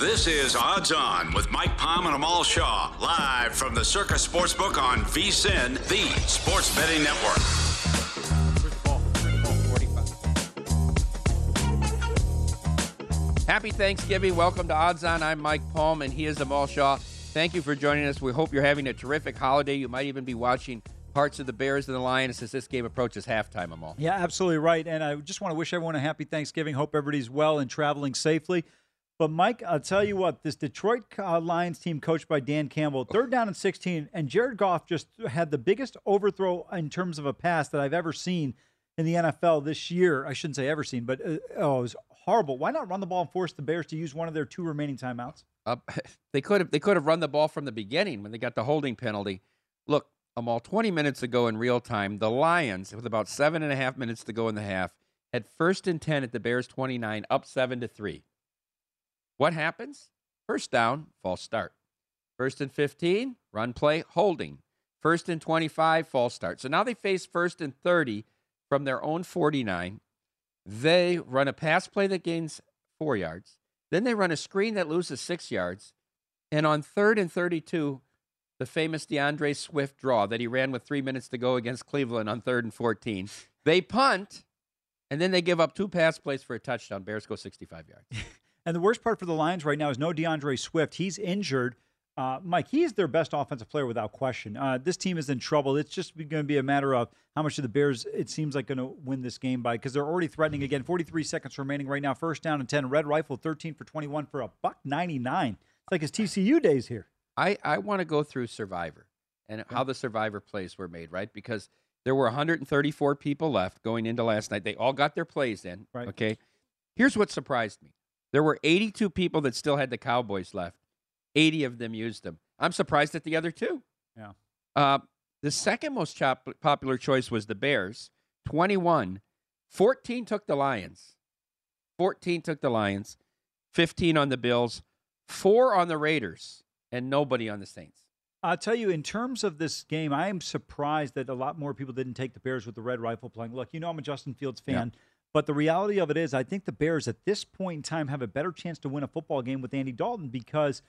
This is Odds On with Mike Palm and Amal Shaw, live from the Circus Sportsbook on VSIN, the sports betting network. Happy Thanksgiving. Welcome to Odds On. I'm Mike Palm, and he is Amal Shaw. Thank you for joining us. We hope you're having a terrific holiday. You might even be watching parts of the Bears and the Lions as this game approaches halftime, Amal. Yeah, absolutely right. And I just want to wish everyone a happy Thanksgiving. Hope everybody's well and traveling safely. But Mike, I'll tell you what, this Detroit uh, Lions team coached by Dan Campbell, third down and 16, and Jared Goff just had the biggest overthrow in terms of a pass that I've ever seen in the NFL this year. I shouldn't say ever seen, but uh, oh, it was horrible. Why not run the ball and force the Bears to use one of their two remaining timeouts? Uh, they could have they could have run the ball from the beginning when they got the holding penalty. Look, Amal, 20 minutes ago in real time, the Lions, with about seven and a half minutes to go in the half, had first and 10 at the Bears 29, up seven to three. What happens? First down, false start. First and 15, run play, holding. First and 25, false start. So now they face first and 30 from their own 49. They run a pass play that gains four yards. Then they run a screen that loses six yards. And on third and 32, the famous DeAndre Swift draw that he ran with three minutes to go against Cleveland on third and 14, they punt, and then they give up two pass plays for a touchdown. Bears go 65 yards. And the worst part for the Lions right now is no DeAndre Swift. He's injured. Uh, Mike, he is their best offensive player without question. Uh, this team is in trouble. It's just going to be a matter of how much of the Bears it seems like going to win this game by because they're already threatening again. 43 seconds remaining right now. First down and 10. Red Rifle 13 for 21 for a buck 99. It's like his TCU days here. I, I want to go through Survivor and how the Survivor plays were made, right? Because there were 134 people left going into last night. They all got their plays in. Right. Okay. Here's what surprised me there were 82 people that still had the Cowboys left. 80 of them used them. I'm surprised at the other two. Yeah. Uh, the second most chop- popular choice was the Bears, 21. 14 took the Lions. 14 took the Lions. 15 on the Bills. Four on the Raiders. And nobody on the Saints. I'll tell you, in terms of this game, I am surprised that a lot more people didn't take the Bears with the red rifle playing. Look, you know I'm a Justin Fields fan. Yeah. But the reality of it is, I think the Bears at this point in time have a better chance to win a football game with Andy Dalton because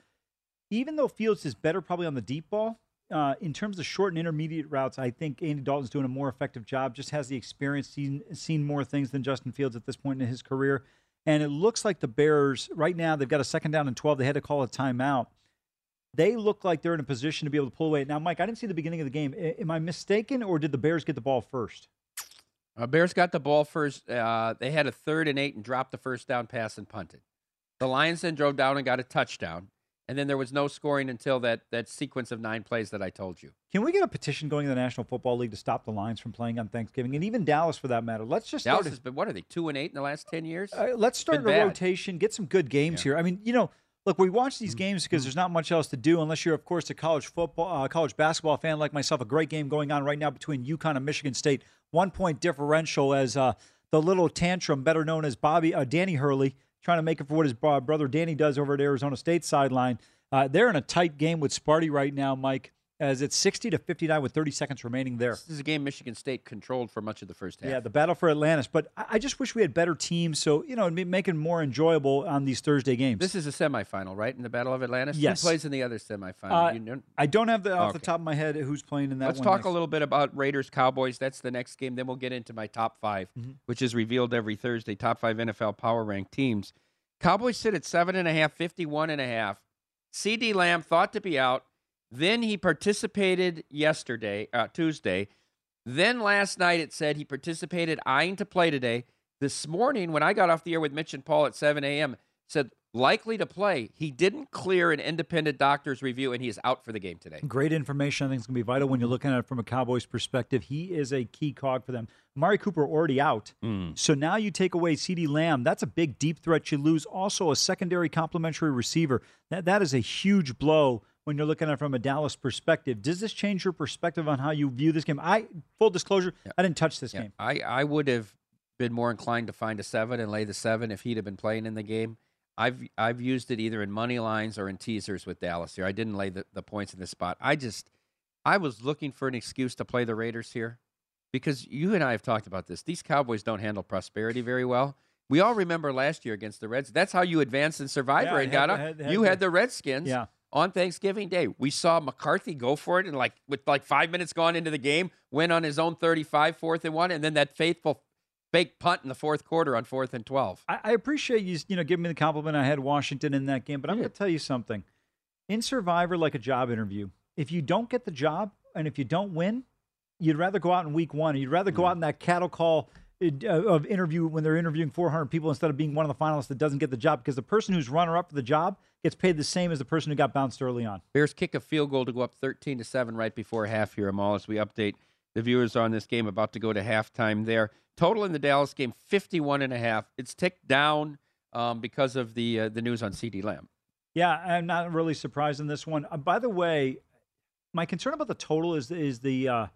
even though Fields is better probably on the deep ball, uh, in terms of short and intermediate routes, I think Andy Dalton's doing a more effective job. Just has the experience, seen seen more things than Justin Fields at this point in his career. And it looks like the Bears right now they've got a second down and twelve. They had to call a timeout. They look like they're in a position to be able to pull away. Now, Mike, I didn't see the beginning of the game. Am I mistaken, or did the Bears get the ball first? Uh, Bears got the ball first. Uh, they had a third and eight and dropped the first down pass and punted. The Lions then drove down and got a touchdown. And then there was no scoring until that, that sequence of nine plays that I told you. Can we get a petition going in the National Football League to stop the Lions from playing on Thanksgiving, and even Dallas for that matter? Let's just Dallas start. has been, what are they, two and eight in the last 10 years? Uh, let's start a rotation, get some good games here. I mean, you know, look, we watch these games because there's not much else to do unless you're, of course, a college football, uh, college basketball fan like myself. A great game going on right now between UConn and Michigan State. One point differential as uh, the little tantrum, better known as Bobby uh, Danny Hurley, trying to make it for what his bro- brother Danny does over at Arizona State sideline. Uh, they're in a tight game with Sparty right now, Mike, as it's 60 to 59 with 30 seconds remaining there. This is a game Michigan State controlled for much of the first half. Yeah, the battle for Atlantis. But I, just wish we had better teams, so you know, it'd be making more enjoyable on these Thursday games. This is a semifinal, right? In the Battle of Atlantis? Yes. Who plays in the other semifinal? Uh, You know- I don't have the off the top of my head who's playing in that. Let's talk next. a little bit about Raiders Cowboys. That's the next game. Then we'll get into my top 5 Mm-hmm. which is revealed every Thursday. Top five NFL power ranked teams. Cowboys sit at seven and a half, 51 and a half. CeeDee Lamb thought to be out. Then he participated yesterday, uh, Tuesday. Then last night it said he participated, eyeing to play today. This morning, when I got off the air with Mitch and Paul at 7 a.m., said likely to play. He didn't clear an independent doctor's review, and he is out for the game today. Great information. I think it's going to be vital when you're looking at it from a Cowboys perspective. He is a key cog for them. Amari Cooper already out. So now you take away CeeDee Lamb. That's a big deep threat you lose. Also, a secondary complementary receiver. That, that is a huge blow when you're looking at it from a Dallas perspective. Does this change your perspective on how you view this game? I full disclosure, I didn't touch this Yeah, game. I, I would have been more inclined to find a seven and lay the seven if he'd have been playing in the game. I've I've used it either in money lines or in teasers with Dallas here. I didn't lay the, the points in this spot. I just I was looking for an excuse to play the Raiders here because you and I have talked about this. These Cowboys don't handle prosperity very well. We all remember last year against the Reds. That's how you advanced in Survivor Yeah, and had- got up. had- had you had the Redskins Yeah. On Thanksgiving Day. We saw McCarthy go for it and like with like five minutes gone into the game, win on his own 35, fourth and one, and then that faithful fake punt in the fourth quarter on fourth and 12. I, I appreciate you, you know, giving me the compliment. I had Washington in that game, but I'm Yeah. going to tell you something. In Survivor, like a job interview, if you don't get the job and if you don't win, you'd rather go out in week one. You'd rather go Mm. out in that cattle call uh, of interview when they're interviewing 400 people instead of being one of the finalists that doesn't get the job because the person who's runner up for the job gets paid the same as the person who got bounced early on. Bears kick a field goal to go up 13 to 7 right before half here, Amal, as we update the viewers on this game about to go to halftime there. Total in the Dallas game 51 and a half. It's ticked down um, because of the uh, the news on CeeDee Lamb. Yeah, I'm not really surprised in this one. Uh, by the way, my concern about the total is is the uh,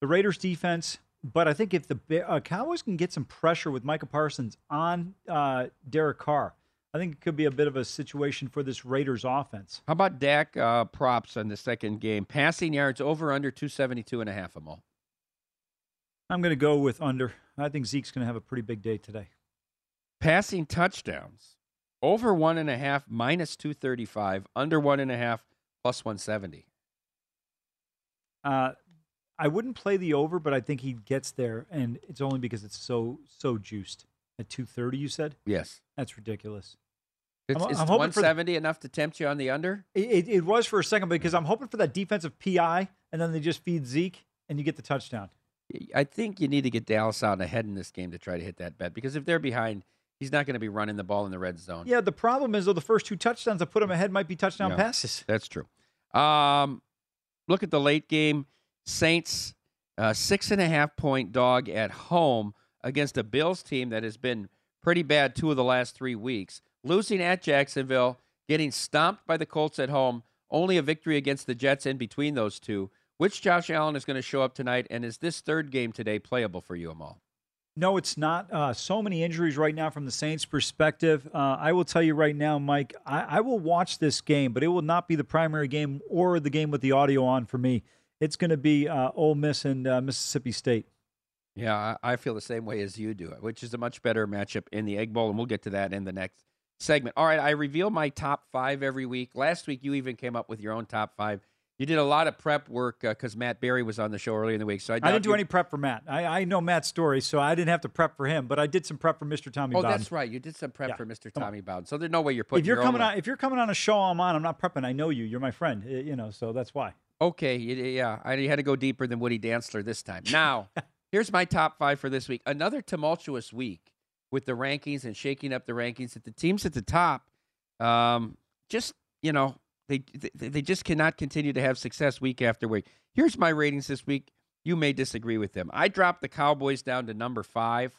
the Raiders defense. But I think if the uh, Cowboys can get some pressure with Micah Parsons on uh, Derek Carr, I think it could be a bit of a situation for this Raiders offense. How about Dak uh, props on the second game? Passing yards over under 272 and a half, Amal. I'm going to go with under. I think Zeke's going to have a pretty big day today. Passing touchdowns over one and a half minus 235, under one and a half plus 170. Uh, I wouldn't play the over, but I think he gets there, and it's only because it's so so juiced at 230. You said Yes. that's ridiculous. It's, I'm- is I'm hoping for the- 170 enough to tempt you on the under? It, it, was for a second because I'm hoping for that defensive PI, and then they just feed Zeke, and you get the touchdown. I think you need to get Dallas out ahead in this game to try to hit that bet because if they're behind, he's not going to be running the ball in the red zone. Yeah, the problem is though the first two touchdowns that put them ahead might be touchdown Yeah. passes. That's true. Um, look at the late game. Saints, uh, six and a half point dog at home against a Bills team that has been pretty bad two of the last three weeks. Losing at Jacksonville, getting stomped by the Colts at home, only a victory against the Jets in between those two. Which Josh Allen is going to show up tonight, and is this third game today playable for you, Amal? No, it's not. Uh, so many injuries right now from the Saints' perspective. Uh, I will tell you right now, Mike, I, I will watch this game, but it will not be the primary game or the game with the audio on for me. It's going to be uh, Ole Miss and uh, Mississippi State. Yeah, I feel the same way as you do, which is a much better matchup in the Egg Bowl, and we'll get to that in the next segment. All right, I reveal my top five every week. Last week, you even came up with your own top five. You did a lot of prep work because Matt Barry was on the show earlier in the week. So I, I didn't do any prep for Matt. I, I know Matt's story, so I didn't have to prep for him, but I did some prep for Mr. Tommy Oh, Bowden. that's right. You did some prep Yeah, for Mr. come on. Tommy Bowden. So there's no way you're putting. If you're your coming on, if you're coming on a show I'm on, I'm not prepping. I know you. You're my friend. uh, You know, so that's why. Okay, yeah, I had to go deeper than Woody Dantzler this time. Now, Here's my top five for this week. Another tumultuous week with the rankings and shaking up the rankings. That the teams at the top, um, just you know, they, they they just cannot continue to have success week after week. Here's my ratings this week. You may disagree with them. I dropped the Cowboys down to number five,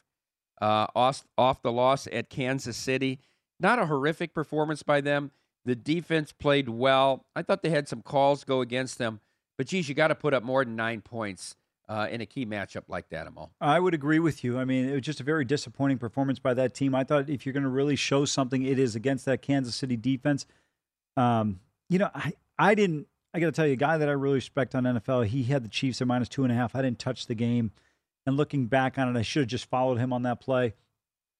uh, off off the loss at Kansas City. Not a horrific performance by them. The defense played well. I thought they had some calls go against them, but geez, you got to put up more than nine points uh, in a key matchup like that, Amal. I would agree with you. I mean, it was just a very disappointing performance by that team. I thought if you're going to really show something, it is against that Kansas City defense. Um, you know, I, I didn't, I got to tell you, a guy that I really respect on NFL, he had the Chiefs at minus two and a half. I didn't touch the game. And looking back on it, I should have just followed him on that play.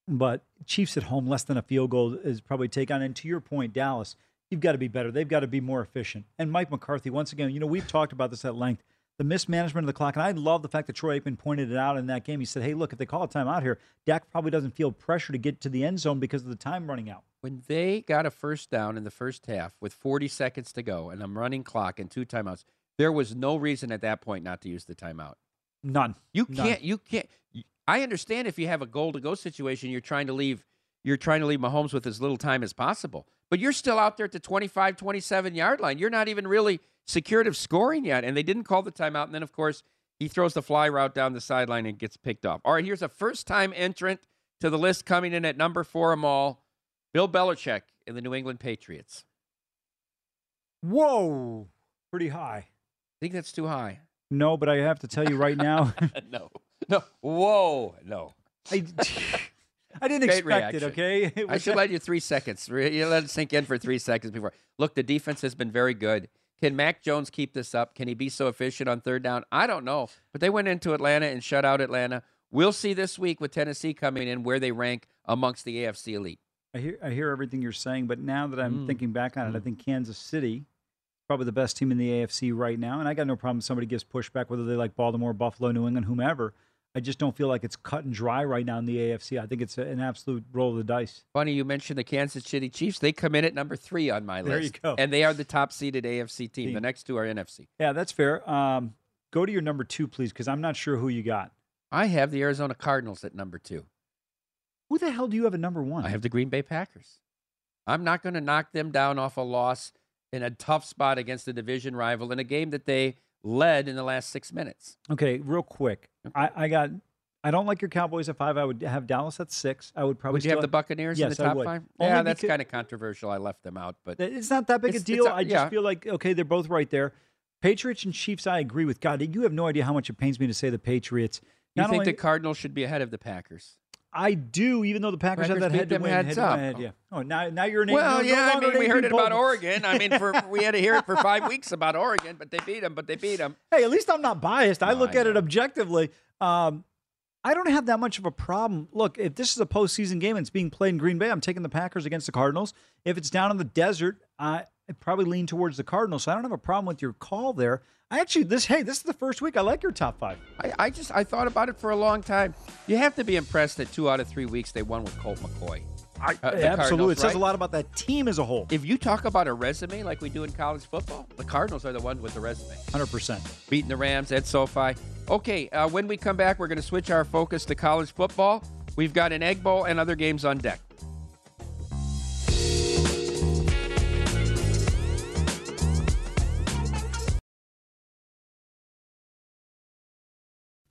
But Chiefs at home, less than a field goal is probably take on. And to your point, Dallas, you've got to be better. They've got to be more efficient. And Mike McCarthy, once again, you know, we've talked about this at length the mismanagement of the clock. And I love the fact that Troy Aikman pointed it out in that game. He said, hey, look, if they call a timeout here, Dak probably doesn't feel pressure to get to the end zone because of the time running out. When they got a first down in the first half with 40 seconds to go and I'm running clock and two timeouts, there was no reason at that point not to use the timeout. None. You can't. You can't. I understand if you have a goal to go situation, you're trying to leave. You're trying to leave Mahomes with as little time as possible, but you're still out there at the 25, 27 yard line. You're not even really secured of scoring yet, and they didn't call the timeout. And then, of course, he throws the fly route down the sideline and gets picked off. All right, here's a first time entrant to the list coming in at number four of all, Bill Belichick and the New England Patriots. Whoa, pretty high. I think that's too high. No, but I have to tell you right now. no, no, whoa, no. I, I didn't Great expect reaction. it. Okay, It I should let you three seconds. You let it sink in for three seconds before. Look, the defense has been very good. Can Mac Jones keep this up? Can he be so efficient on third down? I don't know. But they went into Atlanta and shut out Atlanta. We'll see this week with Tennessee coming in where they rank amongst the AFC elite. I hear I hear everything you're saying, but now that I'm Mm. thinking back on it, I think Kansas City probably the best team in the AFC right now, and I got no problem if somebody gives pushback, whether they like Baltimore, Buffalo, New England, whomever. I just don't feel like it's cut and dry right now in the AFC. I think it's an absolute roll of the dice. Funny you mentioned the Kansas City Chiefs. They come in at number three on my list. There you go. And they are the top seeded AFC team. Team. The next two are NFC. Yeah, that's fair. Um, go to your number two, please, because I'm not sure who you got. I have the Arizona Cardinals at number two. Who the hell do you have at number one? I have the Green Bay Packers. I'm not going to knock them down off a loss in a tough spot against a division rival in a game that they led in the last six minutes. Okay, real quick. I, I got. I don't like your Cowboys at five. I would have Dallas at six. I would probably. Would you have the Buccaneers in the top five? Only yeah, that's kind of controversial. I left them out, but It's not that big a deal. a- I just yeah. feel like okay, they're both right there. Patriots and Chiefs. I agree with God. You have no idea how much it pains me to say the Patriots. you think only- the Cardinals should be ahead of the Packers? I do, even though the Packers, Packers have that head to win. heads head to up. head, yeah. Oh, now now you're an Well, no, yeah, no I mean, we heard it about Oregon. I mean, for we had to hear it for five weeks about Oregon, but they beat them. But they beat them. Hey, at least I'm not biased. I No, look I at it objectively. Um, I don't have that much of a problem. Look, if this is a postseason game and it's being played in Green Bay, I'm taking the Packers against the Cardinals. If it's down in the desert, I I probably lean towards the Cardinals. So I don't have a problem with your call there. I actually this hey, this is the first week I like your top five. I, I just I thought about it for a long time. You have to be impressed that two out of three weeks they won with Colt McCoy. I, Uh, absolutely, it says right? a lot about that team as a whole. If you talk about a resume like we do in college football, the Cardinals are the ones with the resume. Hundred percent. Beating the Rams at SoFi. Okay, uh, when we come back, we're going to switch our focus to college football. We've got an Egg Bowl and other games on deck.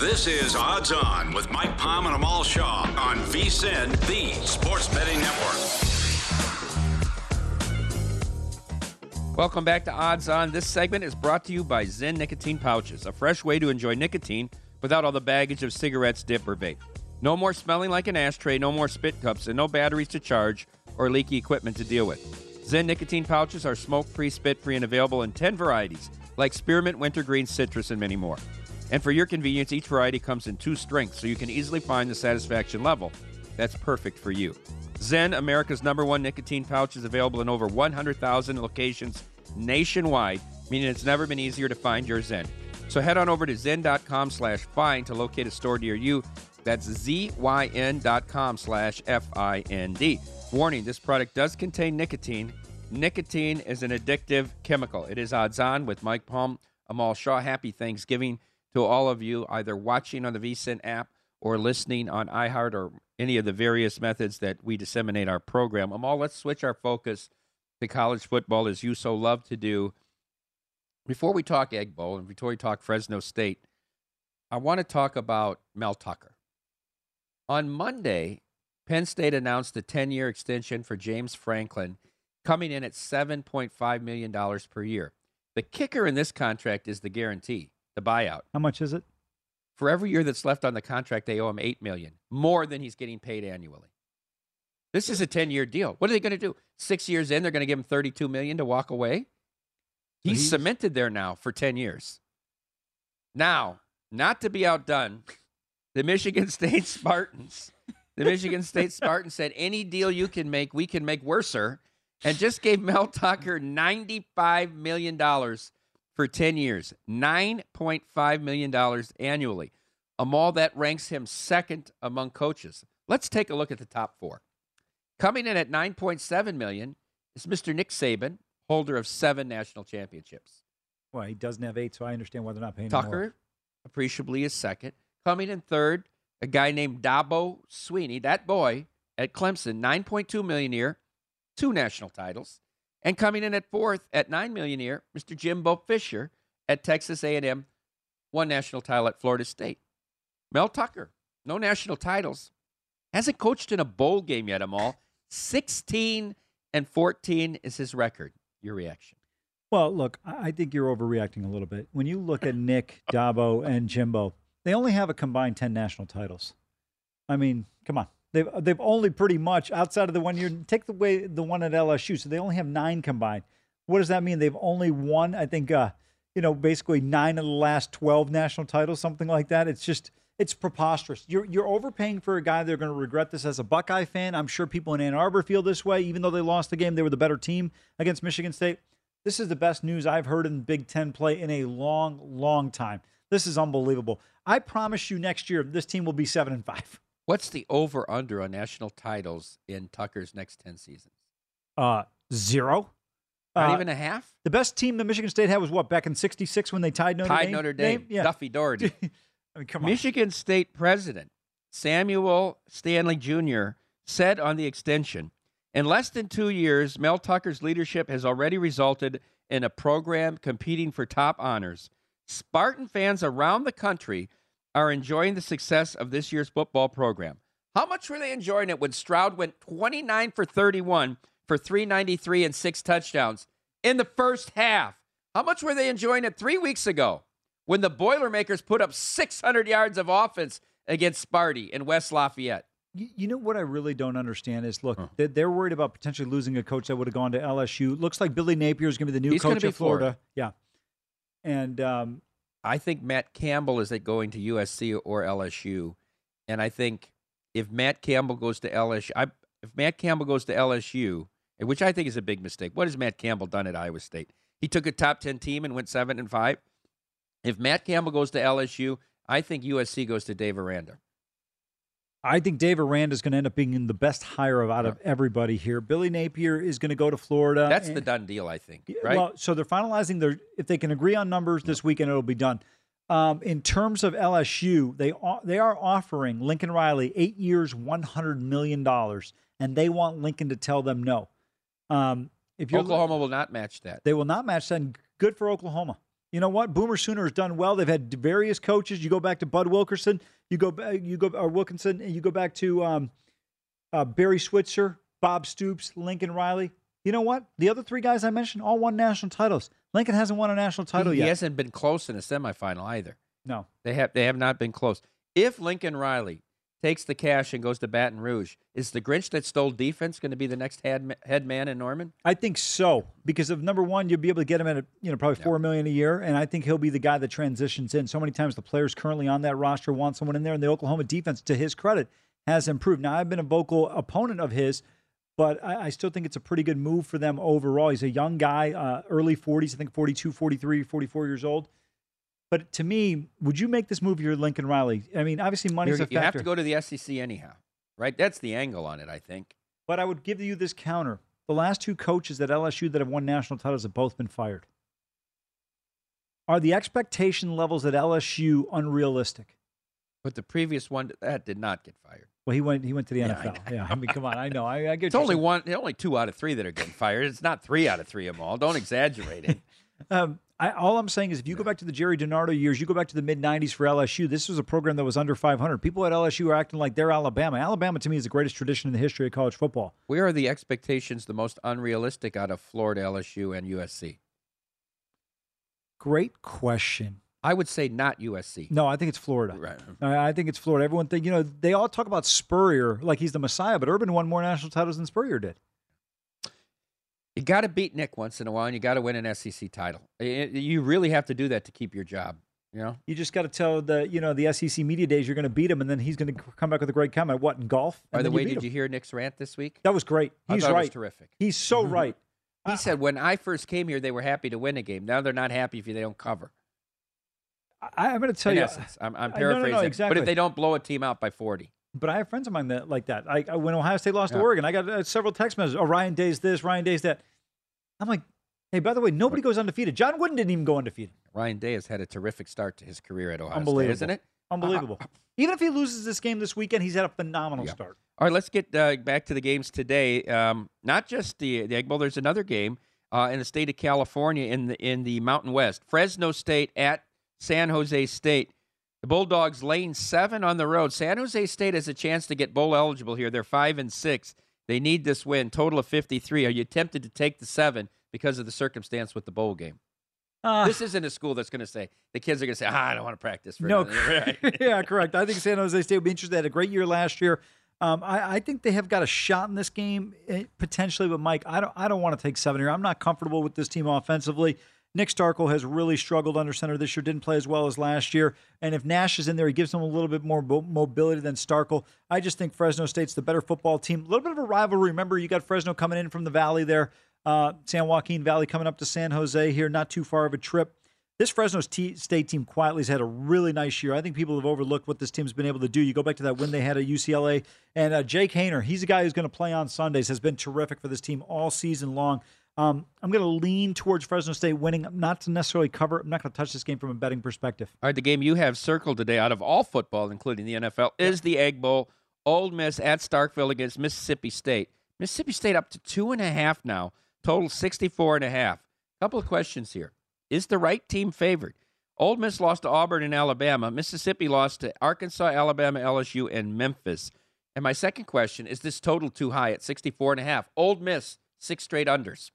This is Odds On with Mike Palm and Amal Shaw on VSIN, the Sports Betting Network. Welcome back to Odds On. This segment is brought to you by ZYN Nicotine Pouches, a fresh way to enjoy nicotine without all the baggage of cigarettes, dip, or vape. No more smelling like an ashtray, no more spit cups, and no batteries to charge or leaky equipment to deal with. ZYN Nicotine Pouches are smoke free, spit free, and available in 10 varieties like spearmint, wintergreen, citrus, and many more. And for your convenience, each variety comes in two strengths, so you can easily find the satisfaction level that's perfect for you. ZYN, America's number one nicotine pouch, is available in over 100,000 locations nationwide, meaning it's never been easier to find your ZYN. So head on over to zyn.com slash find to locate a store near you. That's zyn.com slash F-I-N-D. Warning, this product does contain nicotine. Nicotine is an addictive chemical. It is odds on with Mike Palm, Amal Shaw. Happy Thanksgiving to all of you, either watching on the VSIN app or listening on iHeart or any of the various methods that we disseminate our program. Um, Amal, let's switch our focus to college football as you so love to do. Before we talk Egg Bowl and before we talk Fresno State, I want to talk about Mel Tucker. On Monday, Penn State announced a 10 year extension for James Franklin, coming in at $7.5 million per year. The kicker in this contract is the guarantee, the buyout. How much is it? For every year that's left on the contract, they owe him 8 million, more than he's getting paid annually. This is a 10 year deal. What are they going to do? Six years in, they're going to give him 32 million to walk away? He's, he's- cemented there now for 10 years. Now, not to be outdone, the Michigan State Spartans, the Michigan State Spartans said, any deal you can make, we can make worser, and just gave Mel Tucker $95 million for 10 years, $9.5 million annually. Amal, that ranks him second among coaches. Let's take a look at the top four. Coming in at 9.7 million is Mr. Nick Saban, holder of seven national championships. Well, he doesn't have eight, so I understand why they're not paying him Tucker, appreciably, is second. Coming in third, a guy named Dabo Swinney, that boy at Clemson, 9.2 million a year, two national titles. And coming in at fourth at 9 million a year, Mr. Jimbo Fisher at Texas A&M, one national title at Florida State. Mel Tucker, no national titles, hasn't coached in a bowl game yet. Amal, 16 and 14 is his record. Your reaction? Well, look, I think you're overreacting a little bit. When you look at Nick, Dabo, and Jimbo, they only have a combined 10 national titles. I mean, come on. They've, they've only pretty much, outside of the one year, take the way the one at LSU, so they only have nine combined. What does that mean? They've only won, I think, uh, you know, basically nine of the last 12 national titles, something like that. It's just, it's preposterous. You're, you're overpaying for a guy. They're going to regret this as a Buckeye fan. I'm sure people in Ann Arbor feel this way, even though they lost the game. They were the better team against Michigan State. This is the best news I've heard in Big Ten play in a long, long time. This is unbelievable. I promise you, next year this team will be seven and five. What's the over under on national titles in Tucker's next 10 seasons? Uh, zero. Not Uh, even a half? The best team that Michigan State had was what back in '66 when they tied Notre Tied Dame. Notre Dame. Yeah. Duffy Daugherty. I mean, come on. Michigan State President Samuel Stanley Jr. said on the extension In less than two years, Mel Tucker's leadership has already resulted in a program competing for top honors. Spartan fans around the country are enjoying the success of this year's football program. How much were they enjoying it when Stroud went 29 for 31 for 393 and six touchdowns in the first half? How much were they enjoying it three weeks ago when the Boilermakers put up 600 yards of offense against Sparty in West Lafayette? You, know what I really don't understand is look, they, they're worried about potentially losing a coach that would have gone to LSU. Looks like Billy Napier is going to be the new He's coach of Florida. Florida. Yeah, and um, I think Matt Campbell is going to USC or LSU, and I think if Matt Campbell goes to LSU, I, if Matt Campbell goes to LSU, which I think is a big mistake. What has Matt Campbell done at Iowa State? He took a top ten team and went seven and five. If Matt Campbell goes to LSU, I think USC goes to Dave Aranda. I think Dave Aranda is going to end up being the best hire of out of everybody here. Billy Napier is going to go to Florida. That's the done deal, I think. Right? Well, so they're finalizing their. If they can agree on numbers this weekend, it'll be done. Um, in terms of LSU, they are, they are offering Lincoln Riley eight years, one hundred million dollars, and they want Lincoln to tell them no. Um, if Oklahoma will not match that. they will not match that. and Good for Oklahoma. You know what? Boomer Sooner has done well. They've had various coaches. You go back to Bud Wilkerson. You go back. You go or Wilkinson. And you go back to um, uh, Barry Switzer, Bob Stoops, Lincoln Riley. You know what? The other three guys I mentioned all won national titles. Lincoln hasn't won a national title he, yet. he hasn't been close in a semifinal either. No. They have they have not been close. If Lincoln Riley takes the cash and goes to Baton Rouge, is the Grinch that stole defense going to be the next head head man in Norman? I think so because of number one, you'll be able to get him at a, you know probably four million a year, and I think he'll be the guy that transitions in. So many times the players currently on that roster want someone in there, and the Oklahoma defense, to his credit, has improved. Now I've been a vocal opponent of his, but I, I still think it's a pretty good move for them overall. He's a young guy, uh, early 40s, I think 42, 43, 44 years old. But to me, would you make this move? your Lincoln Riley. I mean, obviously money's You're- a you have to go to the SEC anyhow, right? That's the angle on it, I think. But I would give you this counter. The last two coaches at LSU that have won national titles have both been fired. Are the expectation levels at LSU unrealistic? But the previous one that did not get fired. Well, he went. He went to the Yeah, I NFL. Yeah, I mean, come on. I know. I, I get. It's only saying. one, only two out of three that are getting fired. It's not three out of three of them all. Don't exaggerate it. Um, I, all I'm saying is, if you go back to the Gerry DiNardo years, you go back to the mid '90s for LSU. This was a program that was under 500. People at LSU are acting like they're Alabama. Alabama, to me, is the greatest tradition in the history of college football. Where are the expectations the most unrealistic out of Florida, LSU, and USC? Great question. I would say not USC. No, I think it's Florida. Right. I I think it's Florida. Everyone think you know they all talk about Spurrier like he's the Messiah, but Urban won more national titles than Spurrier did. You got to beat Nick once in a while, and you got to win an SEC title. You really have to do that to keep your job. You know, You just got to tell the you know the SEC media days you're going to beat him, and then he's going to come back with a great comment. What in golf? By the way, beat did him. you hear Nick's rant this week? That was great. He's thought it was right. terrific. He's so mm-hmm. right. He said, "When I first came here, they were happy to win a game. Now they're not happy if they don't cover." I, I'm going to tell in you. essence, I'm, I'm I- no, no, no, paraphrasing. But if they don't blow a team out by 40, But I have friends of mine that like that. I, I when Ohio State lost to Oregon, I got uh, several text messages. Oh, Ryan Day's this, Ryan Day's that. I'm like, hey, by the way, nobody goes undefeated. John Wooden didn't even go undefeated. Ryan Day has had a terrific start to his career at Ohio Unbelievable, State, isn't it? Unbelievable. even if he loses this game this weekend, he's had a phenomenal Yeah. start. All right, let's get uh, back to the games today. Um, not just the the Egg Bowl. There's another game uh, in the state of California in the in the Mountain West. Fresno State at San Jose State. The Bulldogs laying seven on the road. San Jose State has a chance to get bowl eligible here. They're five and six. They need this win. Total of 53. Are you tempted to take the seven because of the circumstance with the bowl game? Uh, this isn't a school that's going to say the kids are going to say, ah, "I don't want to practice." For no, another-" Right. yeah, correct. I think San Jose State will be interested. They had a great year last year. Um, I, I think they have got a shot in this game eh, potentially, but Mike, I don't. I don't want to take seven here. I'm not comfortable with this team offensively. Nick Starkel has really struggled under center this year. Didn't play as well as last year. And if Nash is in there, he gives them a little bit more mobility than Starkel. I just think Fresno State's the better football team. A little bit of a rivalry. Remember, you got Fresno coming in from the Valley there. Uh, San Joaquin Valley coming up to San Jose here, not too far of a trip. This Fresno State team quietly has had a really nice year. I think people have overlooked what this team's been able to do. You go back to that win they had at UCLA, and uh, Jake Haener, he's a guy who's going to play on Sundays, has been terrific for this team all season long. Um, I'm going to lean towards Fresno State winning, not to necessarily cover. I'm not going to touch this game from a betting perspective. All right, the game you have circled today out of all football, including the NFL, is the Egg Bowl. Ole Miss at Starkville against Mississippi State. Mississippi State up to two and a half now, total 64 and a half. Couple of questions here. Is the right team favored? Ole Miss lost to Auburn and Alabama. Mississippi lost to Arkansas, Alabama, LSU, and Memphis. And my second question is this total too high at 64 and a half? Ole Miss, six straight unders.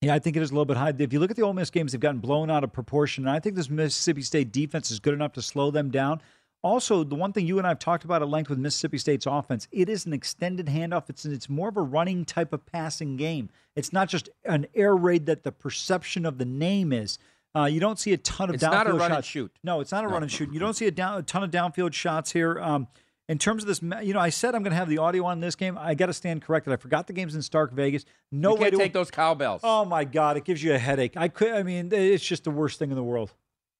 Yeah, I think it is a little bit high. If you look at the Ole Miss games, they've gotten blown out of proportion. And I think this Mississippi State defense is good enough to slow them down. Also, the one thing you and I have talked about at length with Mississippi State's offense, it is an extended handoff. It's it's more of a running type of passing game. It's not just an air raid that the perception of the name is. Uh, you don't see a ton of It's downfield not a run and shots. shoot. No, it's not a run and shoot. You don't see a, down, a ton of downfield shots here. Um, in terms of this, you know, I said I'm going to have the audio on this game. I got to stand corrected. I forgot the game's in Stark Vegas. No you way can't to take those cowbells. Oh my God, it gives you a headache. I could. I mean, it's just the worst thing in the world.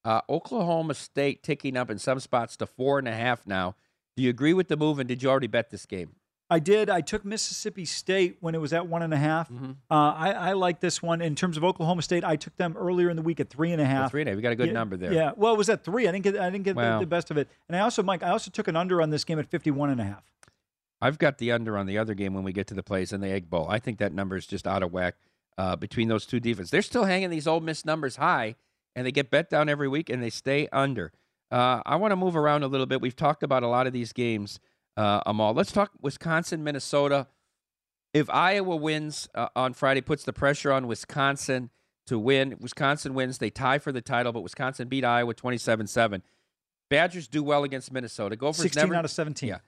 Uh, Oklahoma State ticking up in some spots to four and a half now. Do you agree with the move, and did you already bet this game? I did. I took Mississippi State when it was at one and a half. Mm-hmm. Uh, I, I like this one. In terms of Oklahoma State, I took them earlier in the week at three and a half. three and a half. We got a good Yeah, number there. Yeah. Well, it was at three. I didn't get. I didn't get the- Well. the, best of it. And I also, Mike, I also took an under on this game at 51 and a half. I've got the under on the other game when we get to the plays in the Egg Bowl. I think that number is just out of whack uh, between those two defenses. They're still hanging these Ole Miss numbers high, and they get bet down every week, and they stay under. Uh, I want to move around a little bit. We've talked about a lot of these games, uh, Amal. Let's talk Wisconsin, Minnesota. If Iowa wins uh, on Friday, puts the pressure on Wisconsin to win. Wisconsin wins, they tie for the title, but Wisconsin beat Iowa 27 7. Badgers do well against Minnesota. Gophers 16 never, out of 17. Yeah.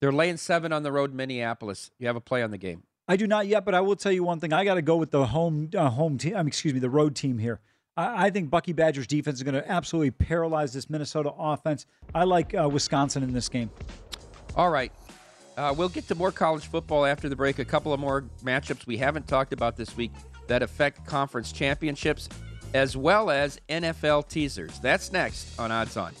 They're laying seven on the road in Minneapolis. You have a play on the game. I do not yet, but I will tell you one thing. I got to go with the home uh, home team. Um, excuse me, the road team here. I, I think Bucky Badgers defense is going to absolutely paralyze this Minnesota offense. I like uh, Wisconsin in this game. All right. Uh, we'll get to more college football after the break. A couple of more matchups we haven't talked about this week that affect conference championships, as well as NFL teasers. That's next on Odds On.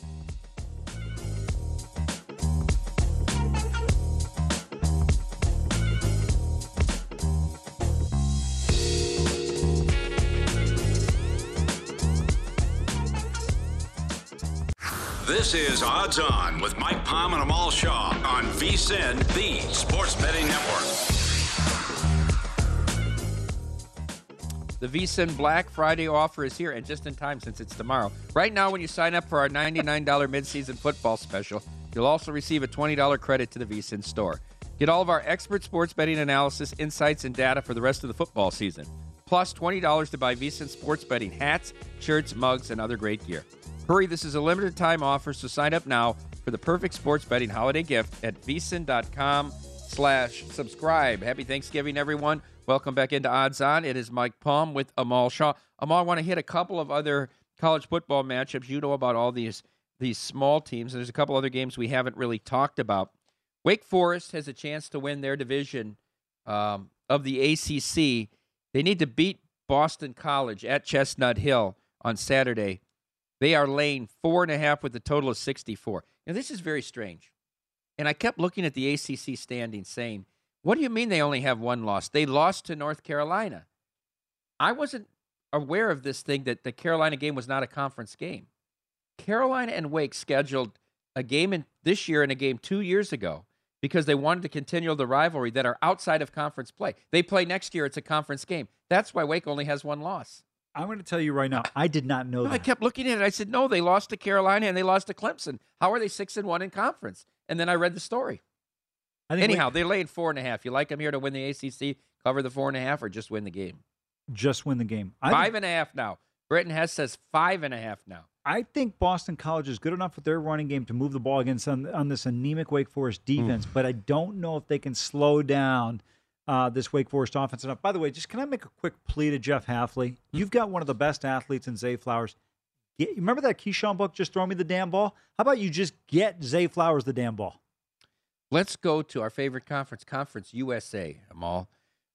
This is Odds On with Mike Palm and Amal Shaw on VSIN, the Sports Betting Network. The VSIN Black Friday offer is here, and just in time since it's tomorrow. Right now, when you sign up for our $99 midseason football special, you'll also receive a $20 credit to the VSIN store. Get all of our expert sports betting analysis, insights, and data for the rest of the football season. Plus $20 to buy VSIN sports betting hats, shirts, mugs, and other great gear. Hurry, this is a limited time offer, so sign up now for the perfect sports betting holiday gift at vsin.com slash subscribe. Happy Thanksgiving, everyone. Welcome back into Odds On. It is Mike Palm with Amal Shaw. Amal, I want to hit a couple of other college football matchups. You know about all these these small teams, there's a couple other games we haven't really talked about. Wake Forest has a chance to win their division um, of the ACC. They need to beat Boston College at Chestnut Hill on Saturday. They are laying four and a half with a total of 64. Now, this is very strange. And I kept looking at the ACC standings saying, what do you mean they only have one loss? They lost to North Carolina. I wasn't aware of this thing that the Carolina game was not a conference game. Carolina and Wake scheduled a game in this year and a game two years ago because they wanted to continue the rivalry that are outside of conference play. They play next year, it's a conference game. That's why Wake only has one loss. I'm going to tell you right now, I did not know No, I kept looking at it. I said, no, they lost to Carolina and they lost to Clemson. How are they six and one in conference? And then I read the story. I think Anyhow, Wake- they laid four and a half. You like them here to win the ACC, cover the four and a half, or just win the game? just win the game. I Five and a half now. Britton Hess says five and a half now. I think Boston College is good enough with their running game to move the ball against on, on this anemic Wake Forest hmm. defense, but I don't know if they can slow down uh, this Wake Forest offense enough. By the way, just can I make a quick plea to Jeff Hafley? You've got one of the best athletes in Zay Flowers. Get, remember that Keyshawn book, Just Throw Me the Damn Ball? How about you just get Zay Flowers the damn ball? Let's go to our favorite conference, Conference USA, Amal.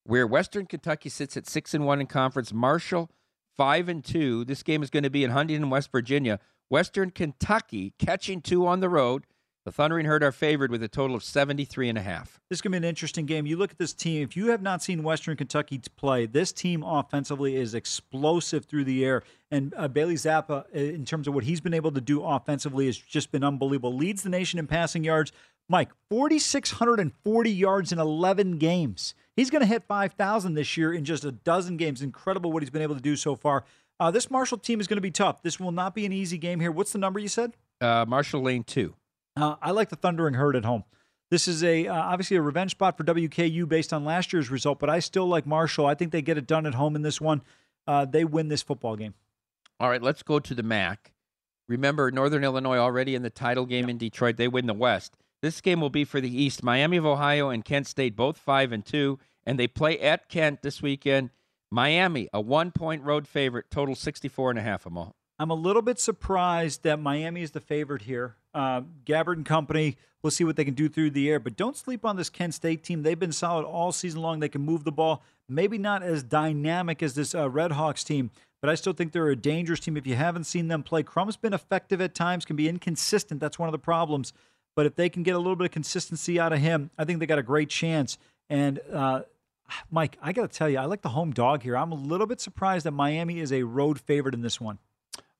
where Western Kentucky sits at six and one in conference. Marshall five and two. This game is going to be in Huntington, West Virginia. Western Kentucky catching two on the road. The Thundering Herd are favored with a total of 73 and a half. This is going to be an interesting game. You look at this team. If you have not seen Western Kentucky play, this team offensively is explosive through the air. And uh, Bailey Zappe, uh, in terms of what he's been able to do offensively, has just been unbelievable. Leads the nation in passing yards. Mike, 4,640 yards in 11 games. He's going to hit 5,000 this year in just a dozen games. Incredible what he's been able to do so far. Uh, this Marshall team is going to be tough. This will not be an easy game here. What's the number you said? Uh, Marshall Lane two. Uh, I like the Thundering Herd at home. This is a uh, obviously a revenge spot for WKU based on last year's result, but I still like Marshall. I think they get it done at home in this one. Uh, they win this football game. All right, let's go to the MAC. Remember, Northern Illinois already in the title game in Detroit. They win the West. This game will be for the East. Miami of Ohio and Kent State both five and two, and they play at Kent this weekend. Miami, a one-point road favorite, total 64 and a half, Amal. I'm a little bit surprised that Miami is the favorite here. Uh, Gabbert and company, we'll see what they can do through the air, but don't sleep on this Kent State team. They've been solid all season long. They can move the ball, maybe not as dynamic as this uh, Red Hawks team, but I still think they're a dangerous team. If you haven't seen them play, Crum's been effective at times, can be inconsistent. That's one of the problems. But if they can get a little bit of consistency out of him, I think they got a great chance. And uh, Mike, I got to tell you, I like the home dog here. I'm a little bit surprised that Miami is a road favorite in this one.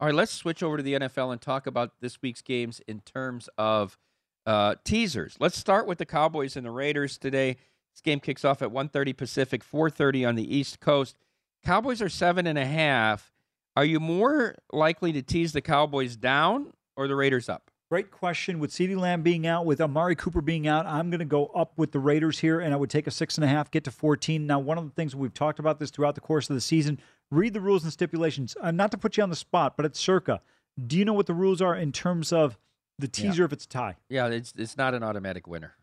All right, let's switch over to the NFL and talk about this week's games in terms of uh, teasers. Let's start with the Cowboys and the Raiders today. This game kicks off at 1.30 Pacific, 4.30 on the East Coast. Cowboys are seven and a half. Are you more likely to tease the Cowboys down or the Raiders up? Great question. With CeeDee Lamb being out, with Amari Cooper being out, I'm going to go up with the Raiders here, and I would take a six and a half, get to 14. Now, one of the things we've talked about this throughout the course of the season, read the rules and stipulations. Uh, not to put you on the spot, but it's Circa. Do you know what the rules are in terms of the teaser Yeah. if it's a tie? Yeah, it's it's not an automatic winner.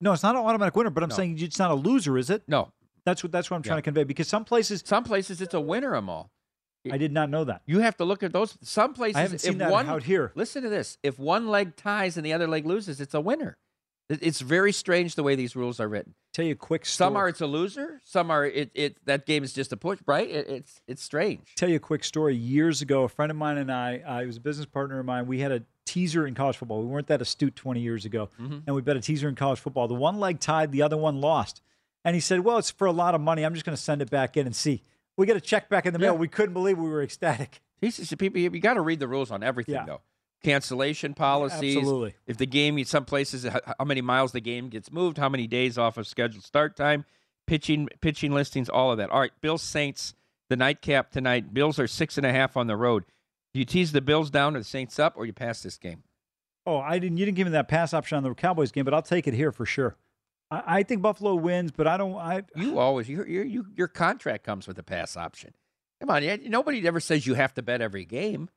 No, it's not an automatic winner, but I'm No. saying it's not a loser, is it? No, That's what that's what I'm trying Yeah. to convey. Because some places some places it's a winner, Amal. I did not know that. You have to look at those. Some places, I haven't if seen that one, out here. Listen to this: if one leg ties and the other leg loses, it's a winner. It's very strange the way these rules are written. Tell you a quick story. Some are it's a loser. Some are it. It that game is just a push. Right? It, it's it's strange. tell you a quick story. Years ago, a friend of mine and I, uh, he was a business partner of mine. We had a teaser in college football. We weren't that astute 20 years ago, Mm-hmm. and we bet a teaser in college football. The one leg tied, the other one lost. And he said, "Well, it's for a lot of money. I'm just going to send it back in and see." We get a check back in the mail. Yeah. We couldn't believe we were ecstatic. Is- people, you got to read the rules on everything, Yeah. though. Cancellation policies. Absolutely. If the game, in some places, how many miles the game gets moved, how many days off of scheduled start time, pitching, pitching listings, all of that. All right, Bills Saints, the nightcap tonight. Bills are six and a half on the road. Do you tease the Bills down or the Saints up, or you pass this game? Oh, I didn't. You didn't give me that pass option on the Cowboys game, but I'll take it here for sure. I, I think Buffalo wins, but I don't. I You always your your you, your contract comes with a pass option. Come on, yeah, nobody ever says you have to bet every game.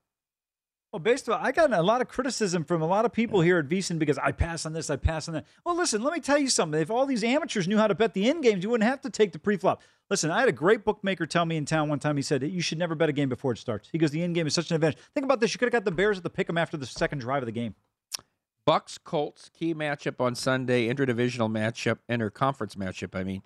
Well, based on I got a lot of criticism from a lot of people here at VSiN because I pass on this, I pass on that. Well, listen, let me tell you something. If all these amateurs knew how to bet the end games, you wouldn't have to take the pre-flop. Listen, I had a great bookmaker tell me in town one time. He said you should never bet a game before it starts. He goes, the end game is such an advantage. Think about this: you could have got the Bears at the pick 'em after the second drive of the game. Bucks Colts key matchup on Sunday, interdivisional matchup, interconference matchup. I mean,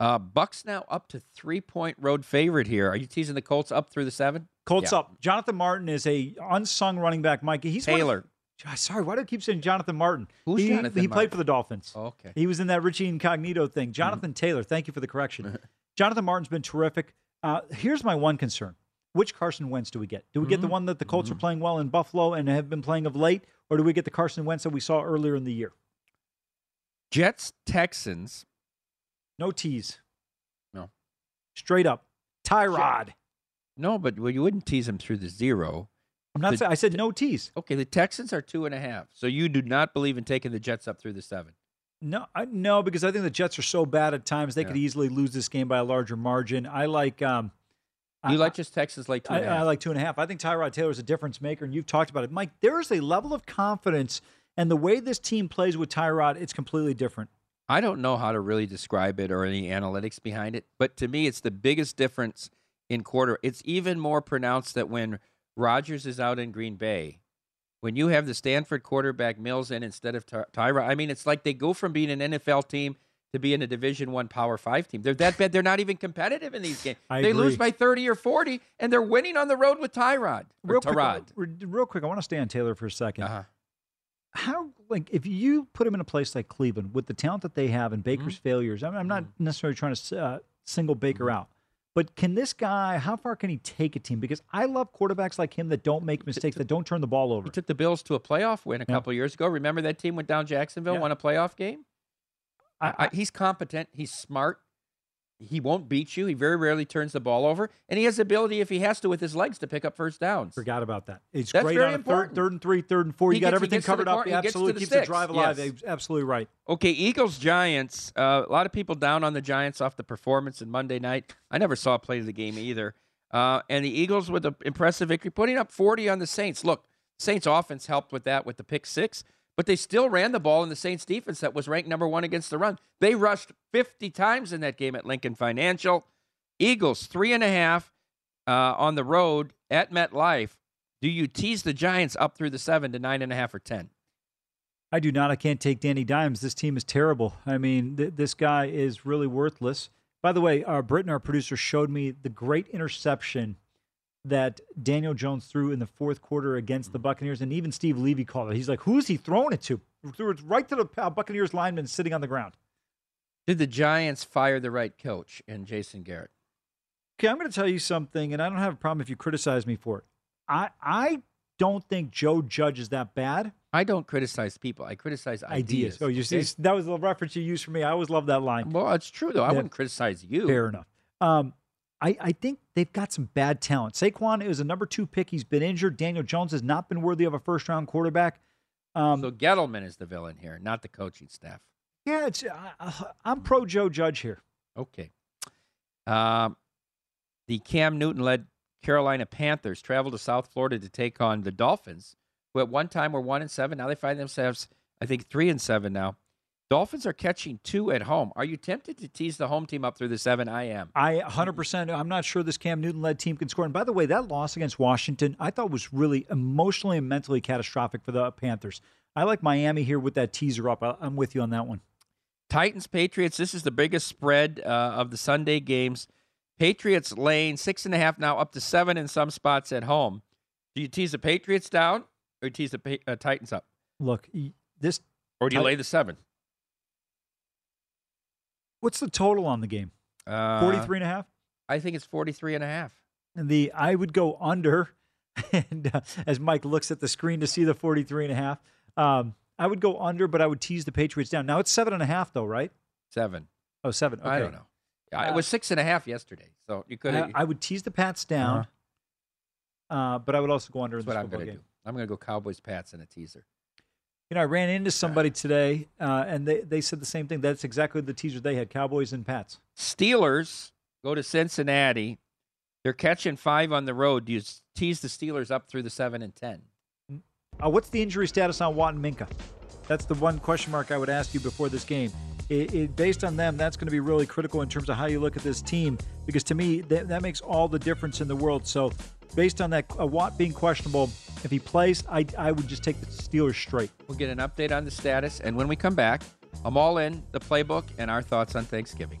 uh, Bucks now up to three point road favorite here. Are you teasing the Colts up through the seven? Colts Yeah. up. Jonathan Martin is a unsung running back. Mike, he's of- Taylor. Ah, Sorry, why do I keep saying Jonathan Martin? Who's he, Jonathan He Martin? played for the Dolphins. Oh, okay. He was in that Richie Incognito thing. Jonathan Taylor, thank you for the correction. Jonathan Martin's been terrific. Uh, here's my one concern. Which Carson Wentz do we get? Do we get the one that the Colts are playing well in Buffalo and have been playing of late, or do we get the Carson Wentz that we saw earlier in the year? Jets Texans. No tease. No. Straight up. Tyrod. No, but well, you wouldn't tease them through the zero. I'm not The- saying I said no tease. Okay, the Texans are two and a half. So you do not believe in taking the Jets up through the seven. No, I, no, because I think the Jets are so bad at times they could easily lose this game by a larger margin. I like um You I- like just Texans like two I, and a half. I like two and a half. I think Tyrod Taylor is a difference maker, and you've talked about it, Mike. There is a level of confidence, and the way this team plays with Tyrod, it's completely different. I don't know how to really describe it or any analytics behind it, but to me, it's the biggest difference in quarter. It's even more pronounced that when Rodgers is out in Green Bay, when you have the Stanford quarterback Mills in instead of Ty- Tyrod. I mean, it's like they go from being an NFL team to being a Division One Power Five team. They're that bad. They're not even competitive in these games. I they lose by thirty or forty, and they're winning on the road with Tyrod. Real quick, Tyrod. re- real quick, I want to stay on Taylor for a 2nd Uh-huh. How, like, if you put him in a place like Cleveland with the talent that they have and Baker's Mm-hmm. failures, I'm, I'm not necessarily trying to uh, single Baker out, but can this guy, how far can he take a team? Because I love quarterbacks like him that don't make mistakes, that don't turn the ball over. He took the Bills to a playoff win a Yeah. couple years ago. Remember that team went down Jacksonville, Yeah. won a playoff game. I- I, he's competent. He's smart. He won't beat you. He very rarely turns the ball over, and he has the ability, if he has to, with his legs, to pick up first downs. Forgot about that. It's That's great very on a third, important. third and three, third and four. He You got gets- he everything gets covered up. he gets to Absolutely the keeps the drive alive. Yes. Absolutely right. Okay, Eagles Giants. Uh, a lot of people down on the Giants off the performance in Monday night. I never saw a play of the game either. Uh, and the Eagles with an impressive victory, putting up 40 on the Saints. Look, Saints offense helped with that with the pick six, but they still ran the ball in the Saints defense that was ranked number one against the run. They rushed 50 times in that game at Lincoln Financial. Eagles three and a half uh, on the road at MetLife. Do you tease the Giants up through the seven to nine and a half or ten? I do not. I can't take Danny Dimes. This team is terrible. I mean, th- this guy is really worthless. By the way, uh, Britton, our producer, showed me the great interception that Daniel Jones threw in the fourth quarter against the Buccaneers, and even Steve Levy called it. He's like, "Who's he throwing it to?" Threw it right to the Buccaneers lineman sitting on the ground. Did the Giants fire the right coach and Jason Garrett? Okay, I'm going to tell you something, and I don't have a problem if you criticize me for it. I I don't think Joe Judge is that bad. I don't criticize people. I criticize ideas. Oh, you okay? see, that was the reference you used for me. I always love that line. Well, it's true though. I Yeah. wouldn't criticize you. Fair enough. Um, I, I think they've got some bad talent. Saquon is a number two pick. He's been injured. Daniel Jones has not been worthy of a first round quarterback. Um, So Gettleman is the villain here, not the coaching staff. yeah, it's, I, I'm pro Joe Judge here. Okay. Um, the Cam Newton led Carolina Panthers traveled to South Florida to take on the Dolphins, who at one time were one and seven. Now they find themselves, I think, three and seven now. Dolphins are catching two at home. Are you tempted to tease the home team up through the seven? I am. I 100%. I'm not sure this Cam Newton led team can score. And by the way, that loss against Washington, I thought was really emotionally and mentally catastrophic for the Panthers. I like Miami here with that teaser up. I'm with you on that one. Titans Patriots. This is the biggest spread uh, of the Sunday games. Patriots laying six and a half now, up to seven in some spots at home. Do you tease the Patriots down or tease the Pa- uh, Titans up, Look, this. or do you lay the seven? What's the total on the game? Uh, 43 and a half? I think it's 43 and a half. And the I would go under. And uh, as Mike looks at the screen to see the 43 and a half, um, I would go under, but I would tease the Patriots down. Now it's seven and a half, though, right? Seven. Oh, seven. Okay. I don't know. Yeah, it Uh, was six and a half yesterday, so you could. I, I would tease the Pats down, uh but I would also go under in That's what I'm going to do. I'm going to go Cowboys Pats in a teaser. You know, I ran into somebody today, uh, and they, they said the same thing. That's exactly the teaser they had: Cowboys and Pats. Steelers go to Cincinnati. They're catching five on the road. Do you tease the Steelers up through the seven and ten? Uh, what's the injury status on Watt and Minkah? That's the one question mark I would ask you before this game. It, it, based on them, that's going to be really critical in terms of how you look at this team, because to me, that, that makes all the difference in the world. So, based on that, Watt being questionable, if he plays, I, I would just take the Steelers straight. We'll get an update on the status, and when we come back, I'm all in the playbook and our thoughts on Thanksgiving.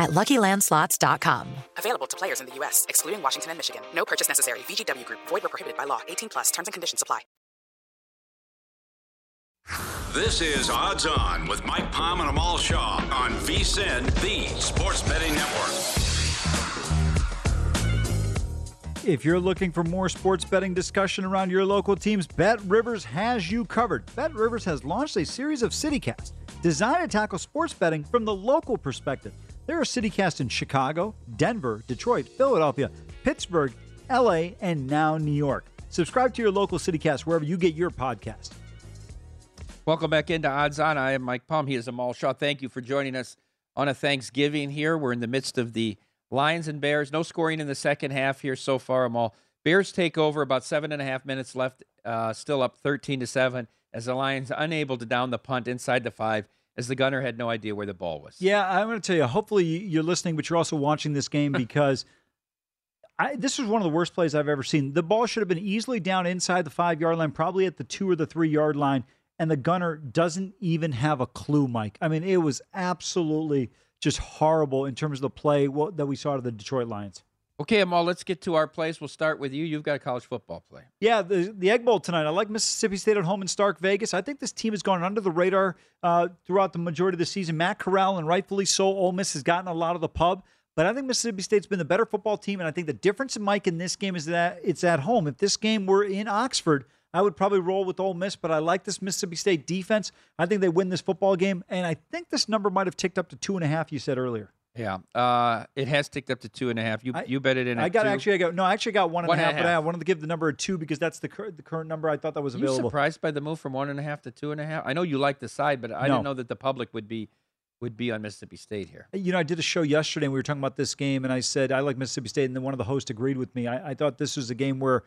at LuckyLandSlots.com. Available to players in the U.S., excluding Washington and Michigan. No purchase necessary. VGW Group. Void where prohibited by law. 18 plus. Terms and conditions apply. This is Odds On with Mike Palm and Amal Shah on VSIN, the Sports Betting Network. If you're looking for more sports betting discussion around your local teams, Bet Rivers has you covered. Bet Rivers has launched a series of CityCasts designed to tackle sports betting from the local perspective. There are CityCasts in Chicago, Denver, Detroit, Philadelphia, Pittsburgh, LA, and now New York. Subscribe to your local CityCast wherever you get your podcast. Welcome back into Odds On. I am Mike Palm. He is Amal Shah. Thank you for joining us on a Thanksgiving here. We're in the midst of the Lions and Bears. No scoring in the second half here so far, Amal. Bears take over about seven and a half minutes left, uh, still up 13 to 7, as the Lions unable to down the punt inside the five, as the gunner had no idea where the ball was. Yeah, I'm going to tell you, hopefully you're listening, but you're also watching this game because I, this was one of the worst plays I've ever seen. The ball should have been easily down inside the five yard line, probably at the two or the three yard line, and the gunner doesn't even have a clue, Mike. I mean, it was absolutely just horrible in terms of the play that we saw to the Detroit Lions. Okay, Amal, let's get to our plays. We'll start with you. You've got a college football play. Yeah, the, the Egg Bowl tonight. I like Mississippi State at home in Stark Vegas. I think this team has gone under the radar uh, throughout the majority of the season. Matt Corral, and rightfully so, Ole Miss has gotten a lot of the pub. But I think Mississippi State's been the better football team, and I think the difference in Mike in this game is that it's at home. If this game were in Oxford, I would probably roll with Ole Miss, but I like this Mississippi State defense. I think they win this football game, and I think this number might have ticked up to two and a half. You said earlier. Yeah, uh, it has ticked up to two and a half. You I, you bet it in. I got two? actually I got no, I actually got one and, One a and half, but I wanted to give the number a two because that's the cur- the current number I thought that was available. surprised by the move from one and a half to two and a half? I know you like the side, but I No. didn't know that the public would be would be on Mississippi State here. You know, I did a show yesterday and we were talking about this game, and I said I like Mississippi State, and then one of the hosts agreed with me. I, I thought this was a game where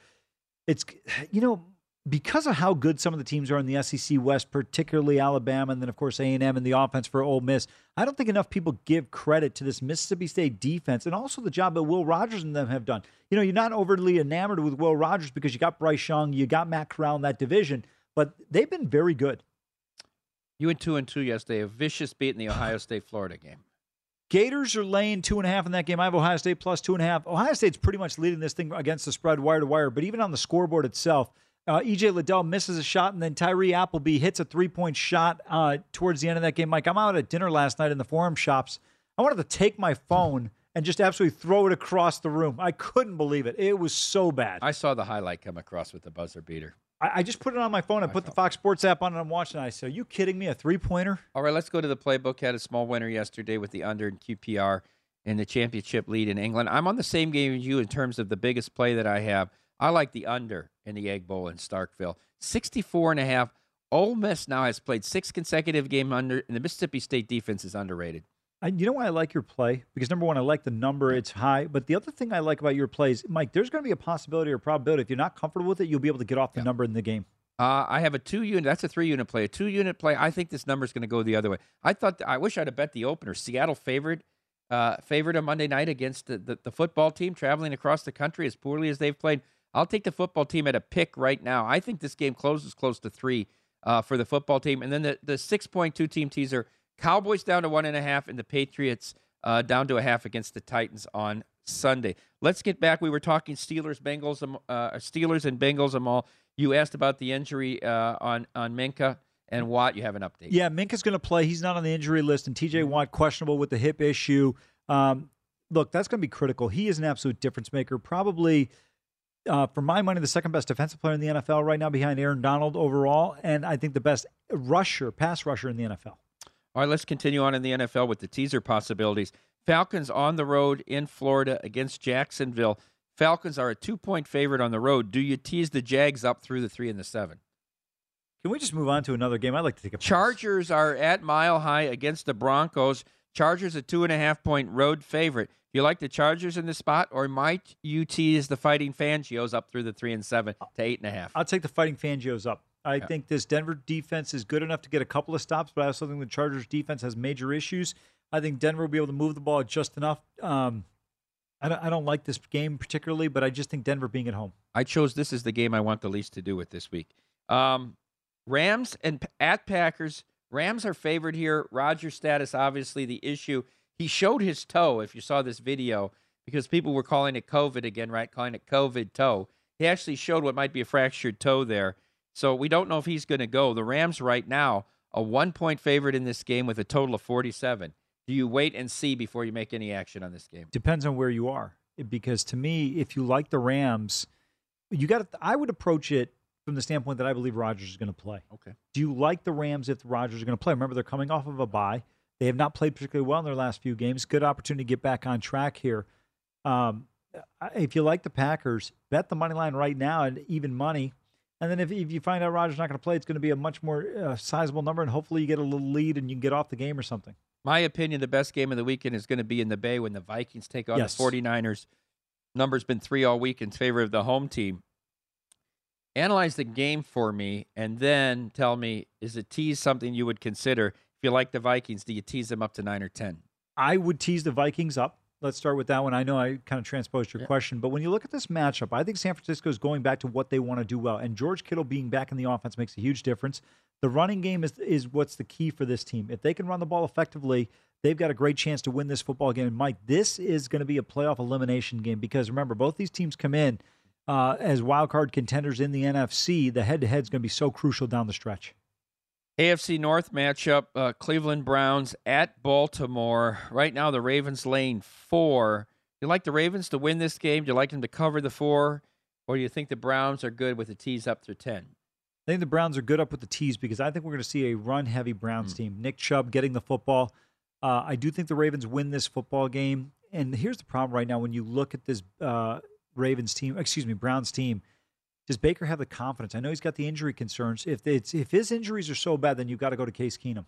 it's, you know, because of how good some of the teams are in the SEC West, particularly Alabama, and then of course A and M and the offense for Ole Miss. I don't think enough people give credit to this Mississippi State defense and also the job that Will Rogers and them have done. You know, you're not overly enamored with Will Rogers because you got Bryce Young, you got Matt Corral in that division, but they've been very good. You went two and two yesterday. A vicious beat in the Ohio State Florida game. Gators are laying two and a half in that game. I have Ohio State plus two and a half. Ohio State's pretty much leading this thing against the spread wire to wire, but even on the scoreboard itself, uh, EJ Liddell misses a shot, and then Tyree Appleby hits a three point shot uh, towards the end of that game. Mike, I'm out at dinner last night in the forum shops. I wanted to take my phone and just absolutely throw it across the room. I couldn't believe it. It was so bad. I saw the highlight come across with the buzzer beater. I, I just put it on my phone. I put the Fox Sports app on, and I'm watching. it. I said, "Are you kidding me? A three pointer?" All right, let's go to the playbook. Had a small winner yesterday with the under in QPR in the championship lead in England. I'm on the same game as you in terms of the biggest play that I have. I like the under in the Egg Bowl in Starkville. 64 and a half. Ole Miss now has played six consecutive game under, and the Mississippi State defense is underrated. I, you know why I like your play? Because number one, I like the number; it's high. But the other thing I like about your plays, Mike, there's going to be a possibility or probability if you're not comfortable with it, you'll be able to get off the number in the game. Uh, I have a two unit. That's a three unit play. A two unit play. I think this number is going to go the other way. I thought. I wish I'd have bet the opener. Seattle favored, uh, favored on Monday night against the, the, the football team traveling across the country as poorly as they've played. I'll take the football team at a pick right now. I think this game closes close to three uh, for the football team. And then the the six point two team teaser. Cowboys down to one and a half, and the Patriots uh, down to a half against the Titans on Sunday. Let's get back. We were talking Steelers, Bengals, um, uh, Steelers and Bengals. Amal. You asked about the injury uh, on on Minkah and Watt. You have an update. Yeah, Minkah's going to play. He's not on the injury list, and Mm-hmm. TJ Watt questionable with the hip issue. Um, look, that's going to be critical. He is an absolute difference maker. Probably uh, for my money, the second best defensive player in the NFL right now behind Aaron Donald overall, and I think the best rusher, pass rusher in the NFL. All right, let's continue on in the NFL with the teaser possibilities. Falcons on the road in Florida against Jacksonville. Falcons are a two point favorite on the road. Do you tease the Jags up through the three and the seven? Can we just move on to another game? I'd like to take a Chargers are at Mile High against the Broncos. Chargers a two and a half point road favorite. You like the Chargers in the spot, or might you tease the Fighting Fangios up through the three and seven to eight and a half? I'll take the Fighting Fangios up. I Yeah. think this Denver defense is good enough to get a couple of stops, but I also think the Chargers defense has major issues. I think Denver will be able to move the ball just enough. Um, I don't, I don't like this game particularly, but I just think Denver being at home. I chose this as the game I want the least to do with this week. Um, Rams and at Packers. Rams are favored here. Rodgers' status, obviously, the issue. He showed his toe, if you saw this video, because people were calling it COVID again, right? Calling it COVID toe. He actually showed what might be a fractured toe there. So we don't know if he's going to go. The Rams, right now, a one point favorite in this game with a total of 47. Do you wait and see before you make any action on this game? Depends on where you are, because to me, if you like the Rams, you got. I would approach it from the standpoint that I believe Rodgers is going to play. Okay. Do you like the Rams if Rodgers is going to play? Remember, they're coming off of a bye. They have not played particularly well in their last few games. Good opportunity to get back on track here. Um, if you like the Packers, bet the money line right now and even money. And then if, if you find out Rodgers not going to play, it's going to be a much more uh, sizable number, and hopefully you get a little lead and you can get off the game or something. My opinion, the best game of the weekend is going to be in the Bay when the Vikings take on Yes. the 49ers. Number's been three all week in favor of the home team. Analyze the game for me and then tell me is a tease something you would consider? If you like the Vikings, do you tease them up to nine or 10? I would tease the Vikings up. Let's start with that one. I know I kind of transposed your Yeah. question, but when you look at this matchup, I think San Francisco is going back to what they want to do well, and George Kittle being back in the offense makes a huge difference. The running game is is what's the key for this team. If they can run the ball effectively, they've got a great chance to win this football game. And Mike, this is going to be a playoff elimination game because remember, both these teams come in uh, as wild card contenders in the NFC. The head to head is going to be so crucial down the stretch. AFC North matchup uh, Cleveland Browns at Baltimore. Right now, the Ravens lane four. You like the Ravens to win this game? Do you like them to cover the four? Or do you think the Browns are good with the tease up to 10? I think the Browns are good up with the tease because I think we're going to see a run heavy Browns team. Nick Chubb getting the football. Uh, I do think the Ravens win this football game. And here's the problem right now when you look at this uh, Ravens team, excuse me, Browns team. Does Baker have the confidence? I know he's got the injury concerns. If it's if his injuries are so bad, then you've got to go to Case Keenum.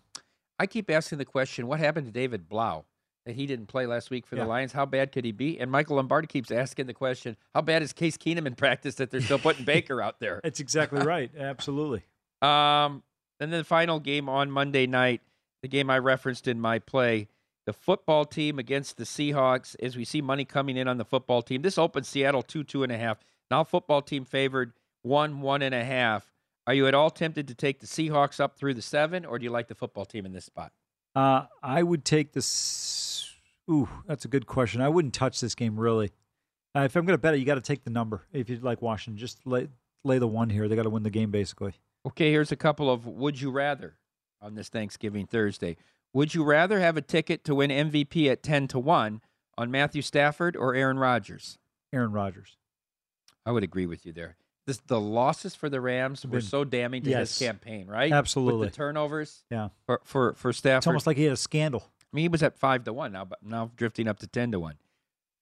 I keep asking the question, what happened to David Blough? That he didn't play last week for Yeah. the Lions. How bad could he be? And Michael Lombardi keeps asking the question, how bad is Case Keenum in practice that they're still putting Baker out there? That's exactly right. Absolutely. Um, and then the final game on Monday night, the game I referenced in my play, the football team against the Seahawks. As we see money coming in on the football team, this opens Seattle two two and a half. Now football team favored one one and a half. Are you at all tempted to take the Seahawks up through the seven, or do you like the football team in this spot? Uh, I would take this. Ooh, that's a good question. I wouldn't touch this game really. Uh, if I'm going to bet it, you got to take the number. If you'd like Washington, just lay lay the one here. They got to win the game basically. Okay, here's a couple of would you rather on this Thanksgiving Thursday. Would you rather have a ticket to win MVP at 10 to 1 on Matthew Stafford or Aaron Rodgers? Aaron Rodgers. I would agree with you there. This, the losses for the Rams were so damning to Yes. his campaign, right? Absolutely. With the turnovers Yeah. for, for, for Stafford. It's almost like he had a scandal. I mean, he was at 5 to 1 now, but now drifting up to 10 to 1.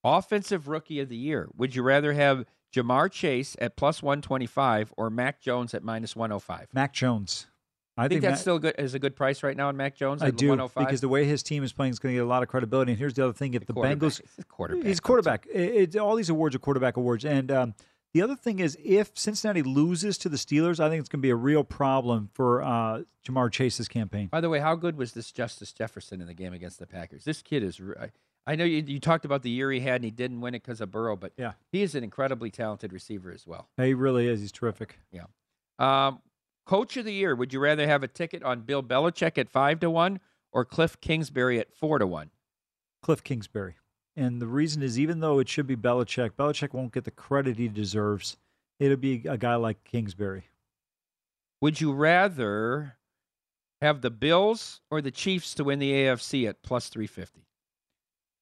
Offensive Rookie of the Year. Would you rather have Ja'Marr Chase at plus 125 or Mac Jones at minus 105? Mac Jones. I think, Mac- that's still good is a good price right now on Mac Jones I do 105. because the way his team is playing is going to get a lot of credibility. And here's the other thing: if the, quarterback. Bengals, He's quarterback. he's quarterback. It, it- all these awards are quarterback awards. And um, the other thing is, if Cincinnati loses to the Steelers, I think it's going to be a real problem for uh, Ja'Marr Chase's campaign. By the way, how good was this Justin Jefferson in the game against the Packers? This kid is. I- I know you, you talked about the year he had and he didn't win it because of Burrow, but Yeah. he is an incredibly talented receiver as well. He really is. He's terrific. Yeah. Um, Coach of the year. Would you rather have a ticket on Bill Belichick at five to one or Cliff Kingsbury at four to one? Cliff Kingsbury. And the reason is, even though it should be Belichick, Belichick won't get the credit he deserves. It'll be a guy like Kingsbury. Would you rather have the Bills or the Chiefs to win the AFC at plus three fifty?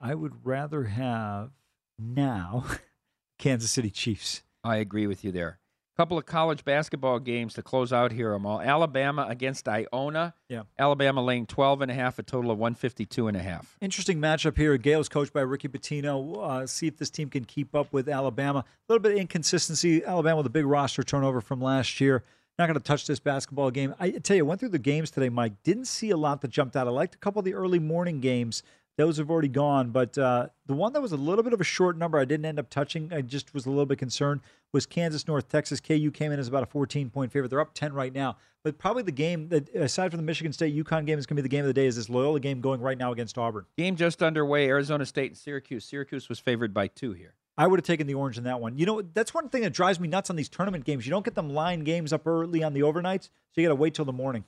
I would rather have now Kansas City Chiefs. I agree with you there. Couple of college basketball games to close out here, Amal. Alabama against Iona. Yeah. Alabama laying 12 and a half, a total of 152 and a half. Interesting matchup here. Gaels coached by Ricky Pitino. Uh, see if this team can keep up with Alabama. A little bit of inconsistency. Alabama with a big roster turnover from last year. Not going to touch this basketball game. I tell you, went through the games today, Mike. Didn't see a lot that jumped out. I liked a couple of the early morning games. Those have already gone, but uh, the one that was a little bit of a short number, I didn't end up touching. I just was a little bit concerned. Was Kansas North Texas? KU came in as about a 14 point favorite. They're up 10 right now, but probably the game that, aside from the Michigan State UConn game, is going to be the game of the day. Is this Loyola game going right now against Auburn? Game just underway. Arizona State and Syracuse. Syracuse was favored by two here. I would have taken the orange in that one. You know, that's one thing that drives me nuts on these tournament games. You don't get them line games up early on the overnights, so you got to wait till the morning.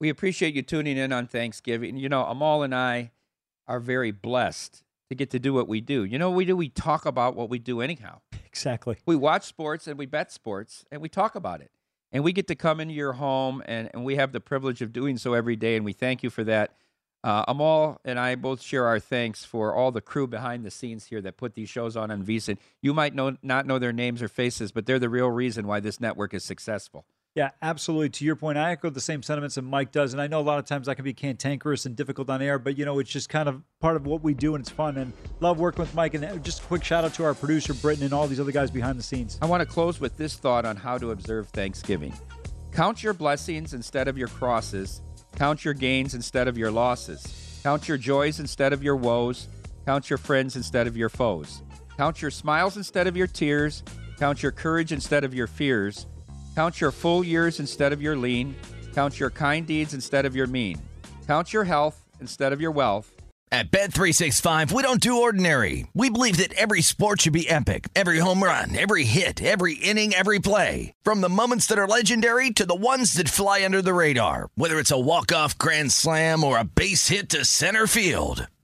We appreciate you tuning in on Thanksgiving. You know, Amal and I are very blessed to get to do what we do. You know what we do? We talk about what we do anyhow. Exactly. We watch sports and we bet sports and we talk about it. And we get to come into your home and, and we have the privilege of doing so every day. And we thank you for that. Uh, Amal and I both share our thanks for all the crew behind the scenes here that put these shows on on VSiN. You might know, not know their names or faces, but they're the real reason why this network is successful. Yeah, absolutely. To your point, I echo the same sentiments that Mike does, and I know a lot of times I can be cantankerous and difficult on air, but you know it's just kind of part of what we do, and it's fun. And love working with Mike. And uh, just a quick shout out to our producer Britton and all these other guys behind the scenes. I want to close with this thought on how to observe Thanksgiving: count your blessings instead of your crosses, count your gains instead of your losses, count your joys instead of your woes, count your friends instead of your foes, count your smiles instead of your tears, count your courage instead of your fears. Count your full years instead of your lean. Count your kind deeds instead of your mean. Count your health instead of your wealth. At Bet365, we don't do ordinary. We believe that every sport should be epic. Every home run, every hit, every inning, every play. From the moments that are legendary to the ones that fly under the radar. Whether it's a walk-off grand slam or a base hit to center field.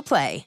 Play.